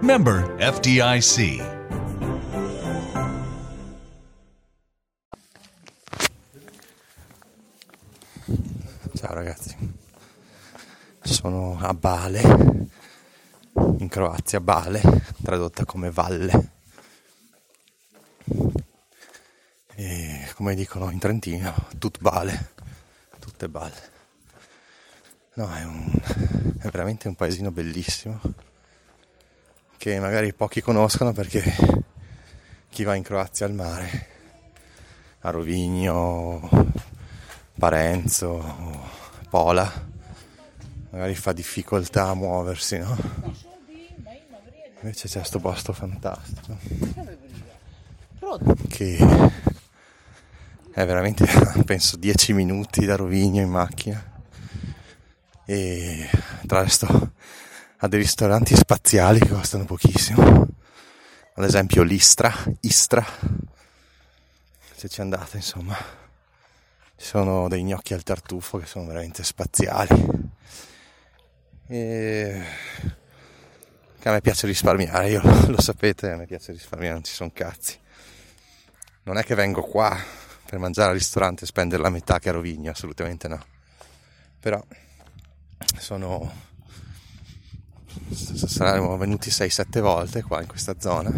Member FDIC. Ciao ragazzi, sono a Bale, in Croazia, Bale, tradotta come valle. E come dicono in Trentino, tut Bale, tutte Bale. No, è, un, è veramente un paesino bellissimo che magari pochi conoscono perché chi va in Croazia al mare, a Rovigno, Parenzo, Pola, magari fa difficoltà a muoversi, no? Invece c'è questo posto fantastico. Che è veramente penso 10 minuti da Rovigno in macchina. E tra l'altro ha dei ristoranti spaziali che costano pochissimo. Ad esempio l'Istra Istra. Se ci andate insomma ci sono dei gnocchi al tartufo che sono veramente spaziali. E a me piace risparmiare io lo sapete a me piace risparmiare non ci sono cazzi. Non è che vengo qua per mangiare al ristorante e spendere la metà che a Rovigno assolutamente no. Però sono saremo venuti 6-7 volte qua in questa zona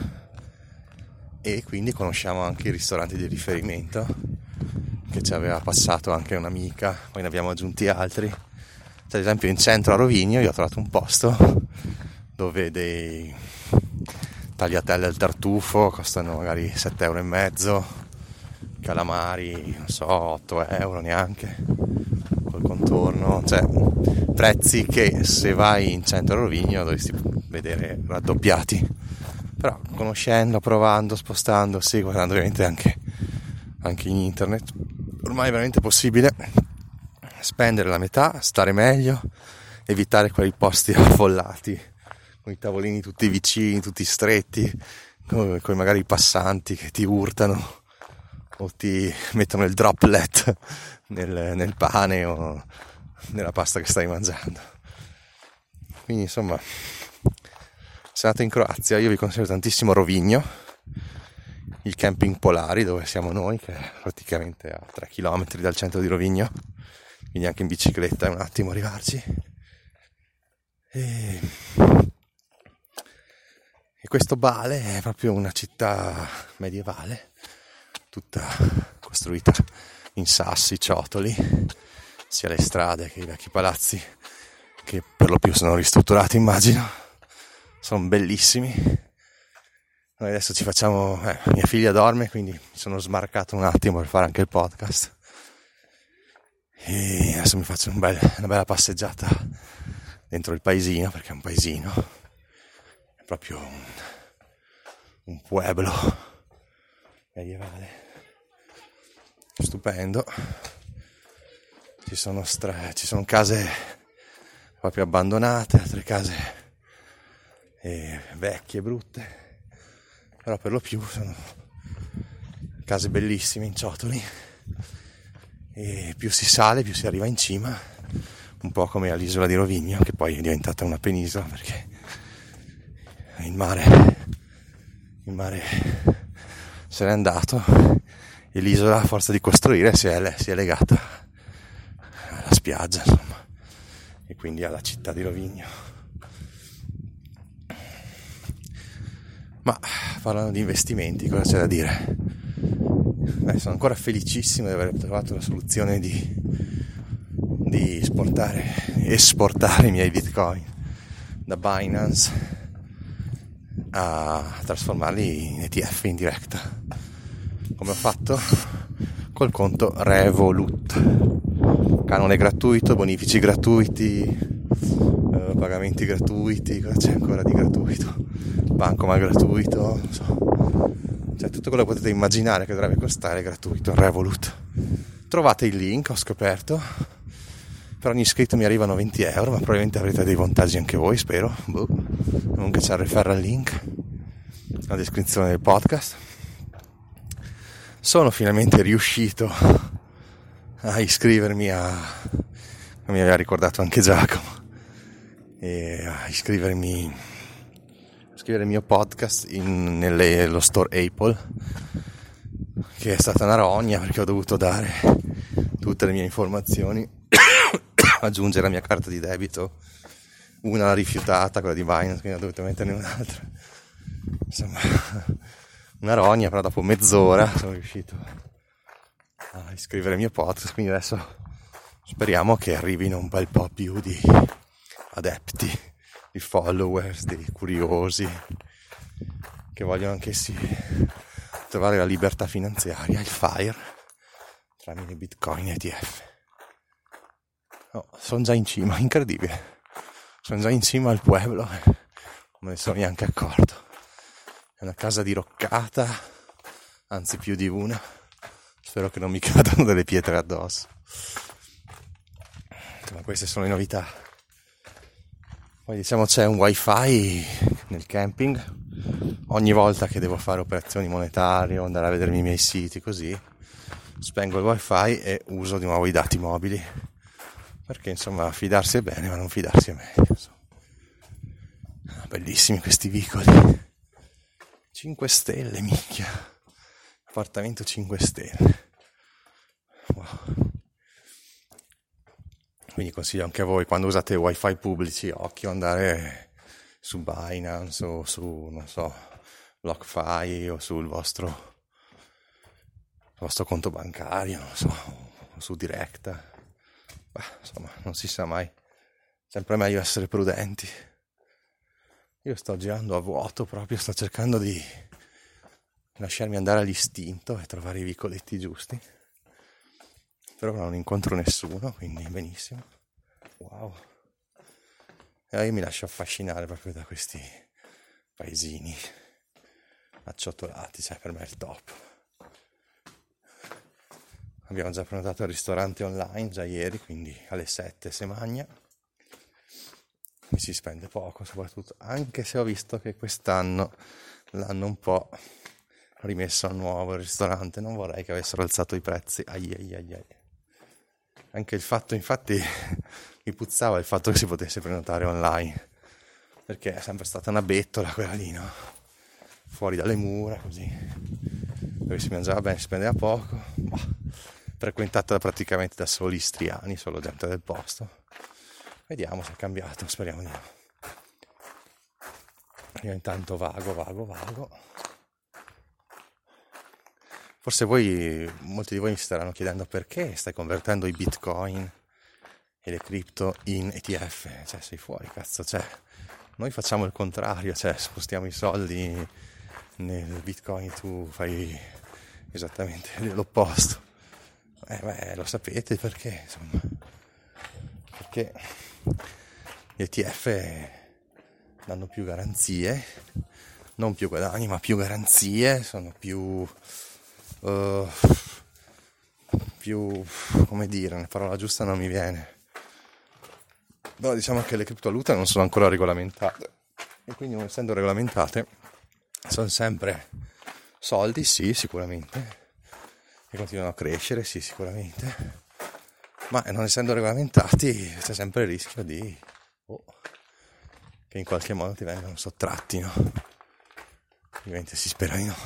e quindi conosciamo anche i ristoranti di riferimento che ci aveva passato anche un'amica, poi ne abbiamo aggiunti altri. Cioè, ad esempio in centro a Rovigno io ho trovato un posto dove dei tagliatelle al tartufo costano magari 7,5 euro, calamari, non so, 8 euro neanche, col contorno, cioè prezzi che se vai in centro Rovigno dovresti vedere raddoppiati. Però conoscendo, provando, spostando, sì, guardando ovviamente anche, anche in internet, ormai è veramente possibile spendere la metà, stare meglio, evitare quei posti affollati, con i tavolini tutti vicini, tutti stretti, con, con magari i passanti che ti urtano o ti mettono il droplet nel, nel pane o nella pasta che stai mangiando. Quindi insomma, se andate in Croazia io vi consiglio tantissimo Rovigno, il camping Polari dove siamo noi, che è praticamente a 3 km dal centro di Rovigno, quindi anche in bicicletta è un attimo arrivarci. E, e questo Bale è proprio una città medievale, tutta costruita in sassi, ciotoli, sia le strade che i vecchi palazzi, che per lo più sono ristrutturati immagino, sono bellissimi. Noi adesso ci facciamo, eh, mia figlia dorme, quindi mi sono smarcato un attimo per fare anche il podcast. E adesso mi faccio un bel, una bella passeggiata dentro il paesino, perché è un paesino, è proprio un, un pueblo medievale. Stupendo ci sono, stra- ci sono case proprio abbandonate, altre case eh, vecchie, brutte, però per lo più sono case bellissime in ciotoli e più si sale più si arriva in cima, un po' come all'isola di Rovigno che poi è diventata una penisola perché il mare, il mare se n'è andato e l'isola a forza di costruire si è, si è legata spiaggia, insomma, e quindi alla città di Rovigno. Ma parlando di investimenti, cosa c'è da dire? Beh, sono ancora felicissimo di aver trovato la soluzione di, di esportare, esportare i miei bitcoin da Binance a trasformarli in ETF in diretta. Come ho fatto? Col conto Revolut canone gratuito, bonifici gratuiti, eh, pagamenti gratuiti, cosa c'è ancora di gratuito? Banco ma gratuito, non so. Cioè tutto quello che potete immaginare che dovrebbe costare è gratuito, Revolut. Trovate il link, ho scoperto. Per ogni iscritto mi arrivano 20 euro, ma probabilmente avrete dei vantaggi anche voi, spero. Boh. Comunque c'è il referral link nella descrizione del podcast. Sono finalmente riuscito a iscrivermi a, mi aveva ricordato anche Giacomo, e a iscrivermi, a iscrivere il mio podcast in, nello store Apple, che è stata una rogna perché ho dovuto dare tutte le mie informazioni, aggiungere la mia carta di debito, una rifiutata, quella di Binance, quindi ho dovuto metterne un'altra. Insomma, una rogna, però dopo mezz'ora sono riuscito a iscrivere il mio podcast, quindi adesso speriamo che arrivino un bel po' più di adepti, di followers, di curiosi che vogliono anch'essi trovare la libertà finanziaria, il FIRE, tramite Bitcoin e ETF. Oh, sono già in cima, incredibile. Sono già in cima al pueblo, non me ne sono neanche accorto. È una casa diroccata, anzi più di una. Spero che non mi cadano delle pietre addosso. Ma queste sono le novità. Poi diciamo c'è un wifi nel camping. Ogni volta che devo fare operazioni monetarie o andare a vedermi i miei siti così, spengo il wifi e uso di nuovo i dati mobili. Perché insomma fidarsi è bene ma non fidarsi è meglio. Ah, bellissimi questi vicoli. 5 stelle, minchia. Appartamento 5 stelle. Wow. Quindi consiglio anche a voi quando usate wifi pubblici, occhio andare su Binance o su, non so, BlockFi o sul vostro, vostro conto bancario, non so, o su Directa. Beh, insomma, non si sa mai. Sempre meglio essere prudenti. Io sto girando a vuoto proprio, sto cercando di lasciarmi andare all'istinto e trovare i vicoletti giusti. Però non incontro nessuno, quindi benissimo. Wow. E io mi lascio affascinare proprio da questi paesini acciottolati, cioè per me è il top. Abbiamo già prenotato il ristorante online già ieri, quindi alle 7 se magna mi si spende poco soprattutto, anche se ho visto che quest'anno l'hanno un po' rimesso a nuovo il ristorante, non vorrei che avessero alzato i prezzi, ai ai ai ai. Anche il fatto, infatti, mi puzzava il fatto che si potesse prenotare online, perché è sempre stata una bettola quella lì, no? Fuori dalle mura, così, dove si mangiava bene, si spendeva poco, bah, frequentata praticamente da soli istriani, solo gente del posto Vediamo se è cambiato, speriamo di no. Io intanto vago, vago, vago. Forse voi, molti di voi mi staranno chiedendo perché stai convertendo i bitcoin e le cripto in ETF. Cioè, sei fuori, cazzo. Cioè, noi facciamo il contrario, cioè, spostiamo i soldi nel bitcoin, tu fai esattamente l'opposto. Eh, beh, lo sapete perché, insomma. Perché gli ETF danno più garanzie, non più guadagni, ma più garanzie, sono più, uh, più, come dire, una parola giusta non mi viene. Però diciamo che le criptovalute non sono ancora regolamentate e quindi non essendo regolamentate sono sempre soldi, sì, sicuramente, e continuano a crescere, sì, sicuramente ma non essendo regolamentati c'è sempre il rischio di oh, che in qualche modo ti vengano sottratti, no? Ovviamente si spera di no.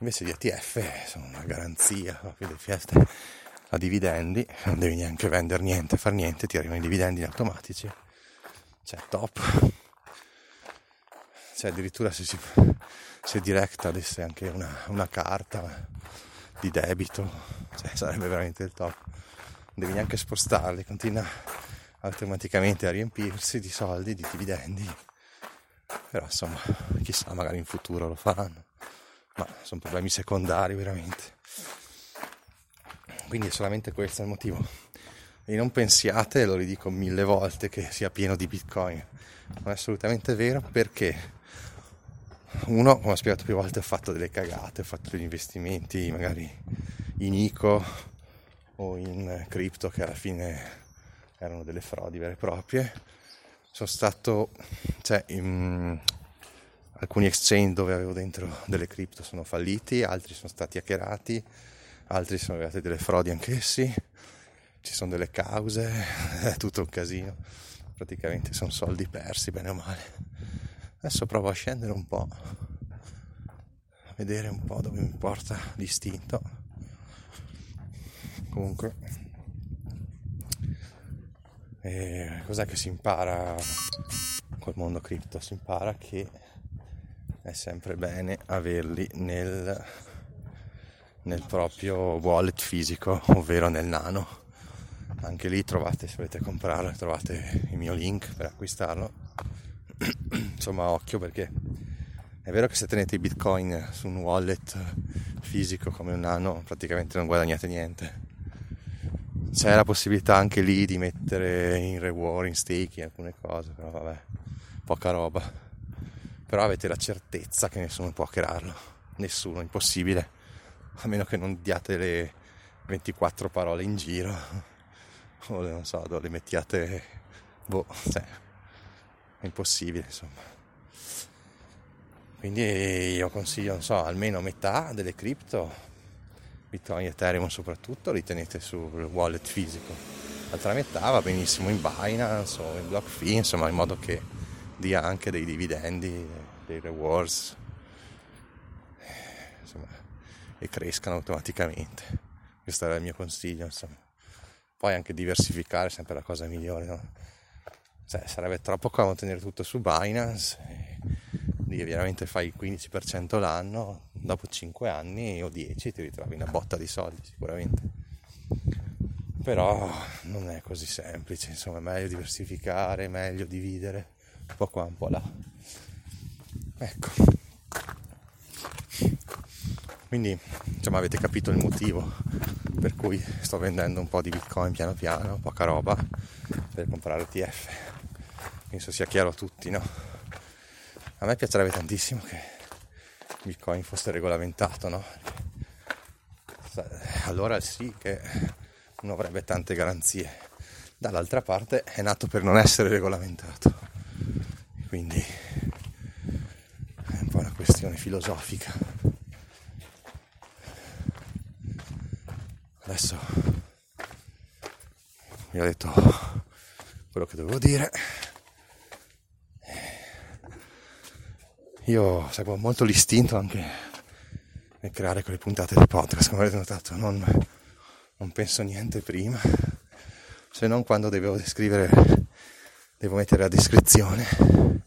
Invece gli ETF sono una garanzia di feste a dividendi, non devi neanche vendere niente, fare niente, ti arrivano i dividendi automatici. Cioè, top. Cioè, addirittura se, si, se Directa avesse anche una, una carta di debito cioè, sarebbe veramente il top. Non devi neanche spostarli, continua automaticamente a riempirsi di soldi, di dividendi. Però insomma, chissà, magari in futuro lo faranno. Ma sono problemi secondari veramente. Quindi è solamente questo il motivo. E non pensiate, lo ridico mille volte, che sia pieno di bitcoin. Non è assolutamente vero perché uno, come ho spiegato più volte, ho fatto delle cagate, ho fatto degli investimenti magari in ICO o in cripto che alla fine erano delle frodi vere e proprie. Sono stato, cioè, in, alcuni exchange dove avevo dentro delle cripto sono falliti, altri sono stati hackerati, altri sono arrivate delle frodi anch'essi, ci sono delle cause, è tutto un casino, praticamente sono soldi persi bene o male. Adesso provo a scendere un po', a vedere un po' dove mi porta l'istinto. Comunque, e cos'è che si impara col mondo cripto? Si impara che è sempre bene averli nel, nel proprio wallet fisico, ovvero nel nano. Anche lì trovate, se volete comprarlo, trovate il mio link per acquistarlo. Insomma, occhio perché è vero che se tenete i bitcoin su un wallet fisico come un nano, praticamente non guadagnate niente. C'è la possibilità anche lì di mettere in reward, in staking alcune cose, però vabbè, poca roba però avete la certezza che nessuno può hackerarlo, nessuno, impossibile, a meno che non diate le 24 parole in giro o le, non so, le mettiate, boh, cioè, è impossibile insomma. Quindi io consiglio, non so, almeno metà delle cripto, Bitcoin Ethereum soprattutto, li tenete sul wallet fisico. L'altra metà va benissimo in Binance o in BlockFi, insomma, in modo che dia anche dei dividendi, dei rewards, insomma, e crescano automaticamente. Questo era il mio consiglio, insomma. Poi anche diversificare è sempre la cosa migliore, no? Cioè, sarebbe troppo comodo tenere tutto su Binance, lì veramente fai il 15% l'anno, dopo 5 anni o 10 ti ritrovi una botta di soldi sicuramente. Però non è così semplice, insomma, è meglio diversificare, meglio dividere un po' qua, un po' là. Ecco. Quindi, insomma, avete capito il motivo per cui sto vendendo un po' di bitcoin piano piano, poca roba, per comprare ETF. Penso sia chiaro a tutti, no? A me piacerebbe tantissimo che bitcoin fosse regolamentato, no? Allora sì che non avrebbe tante garanzie. Dall'altra parte è nato per non essere regolamentato quindi è un po' una questione filosofica. Adesso vi ho detto quello che dovevo dire. Io seguo molto l'istinto anche nel creare quelle puntate del podcast, come avete notato, non, non penso niente prima, se non quando devo descrivere, devo mettere la descrizione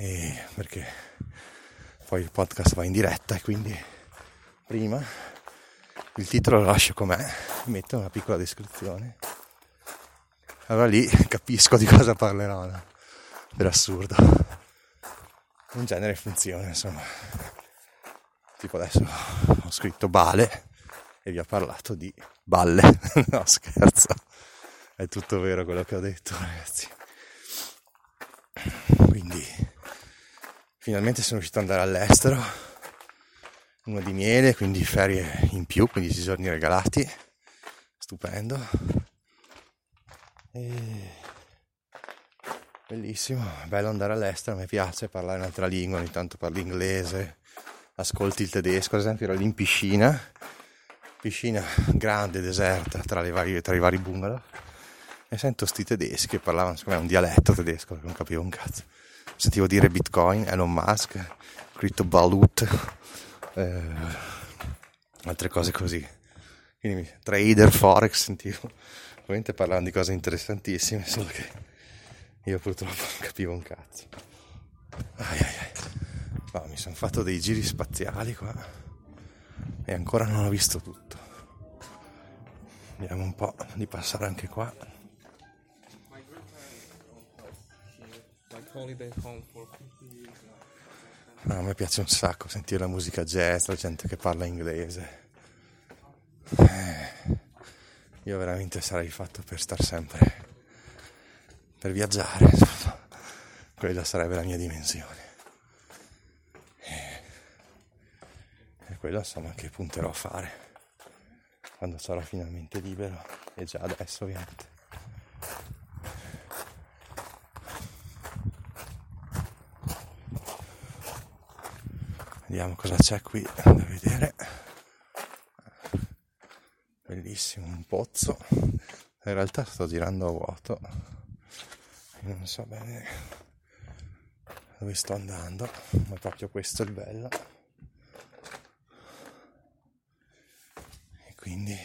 e perché poi il podcast va in diretta e quindi prima il titolo lo lascio com'è, metto una piccola descrizione. Allora lì capisco di cosa parlerò, no? per assurdo. In genere funziona, insomma. Tipo adesso ho scritto bale e vi ho parlato di balle. no, scherzo. È tutto vero quello che ho detto, ragazzi. Quindi finalmente sono riuscito ad andare all'estero, uno di miele, quindi ferie in più, 15 giorni regalati, stupendo. E... Bellissimo, bello andare all'estero, mi piace parlare un'altra lingua, ogni tanto parli inglese, ascolti il tedesco, ad esempio ero lì in piscina, piscina grande, deserta, tra, varie, tra i vari bungalow, e sento sti tedeschi che parlavano, secondo me, un dialetto tedesco, non capivo un cazzo sentivo dire Bitcoin, Elon Musk, CryptoValut, eh, altre cose così. Quindi trader, forex, sentivo ovviamente parlando di cose interessantissime, solo che io purtroppo non capivo un cazzo. Ai ai ai. No, mi sono fatto dei giri spaziali qua e ancora non ho visto tutto. Vediamo un po' di passare anche qua. Holiday home for 50 years now. a me piace un sacco sentire la musica jazz, la gente che parla inglese. Eh, io veramente sarei fatto per star sempre, per viaggiare, quella sarebbe la mia dimensione. E, e quello insomma che punterò a fare quando sarò finalmente libero e già adesso ovviamente. Vediamo cosa c'è qui da vedere. Bellissimo, un pozzo. In realtà sto girando a vuoto. Non so bene dove sto andando, ma proprio questo è il bello. E quindi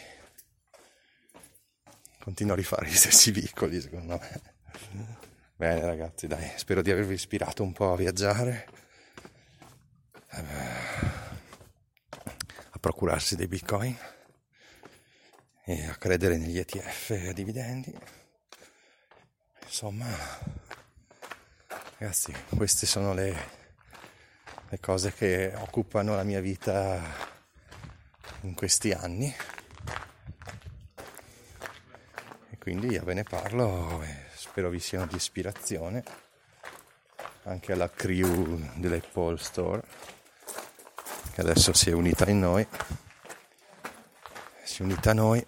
continuo a rifare gli stessi vicoli, secondo me. Bene ragazzi, dai, spero di avervi ispirato un po' a viaggiare procurarsi dei bitcoin e a credere negli ETF e a dividendi. Insomma, ragazzi, queste sono le, le cose che occupano la mia vita in questi anni. E quindi io ve ne parlo e spero vi siano di ispirazione anche alla crew dell'Apple Store che adesso si è unita in noi, si è unita a noi.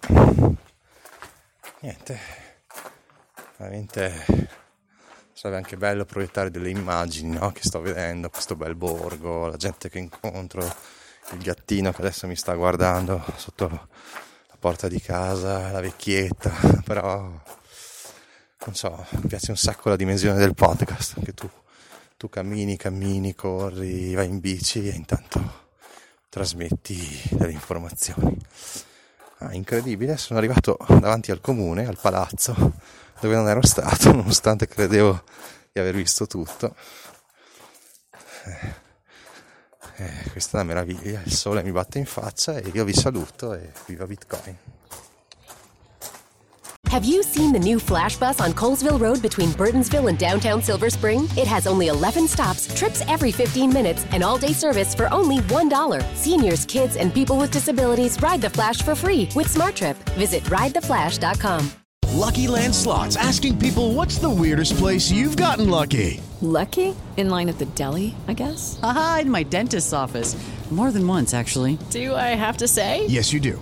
Niente, veramente sarebbe anche bello proiettare delle immagini no? che sto vedendo, questo bel borgo, la gente che incontro, il gattino che adesso mi sta guardando sotto la porta di casa, la vecchietta, però non so, mi piace un sacco la dimensione del podcast, che tu, tu cammini, cammini, corri, vai in bici e intanto trasmetti delle informazioni. Ah, incredibile, sono arrivato davanti al comune, al palazzo, dove non ero stato, nonostante credevo di aver visto tutto. Eh, eh, questa è una meraviglia, il sole mi batte in faccia e io vi saluto e viva Bitcoin. Have you seen the new Flash Bus on Colesville Road between Burtonsville and downtown Silver Spring? It has only 11 stops, trips every 15 minutes, and all day service for only $1. Seniors, kids, and people with disabilities ride the Flash for free with SmartTrip. Visit ridetheflash.com. Lucky Land Slots asking people what's the weirdest place you've gotten lucky? Lucky? In line at the deli, I guess? Aha, in my dentist's office. More than once, actually. Do I have to say? Yes, you do.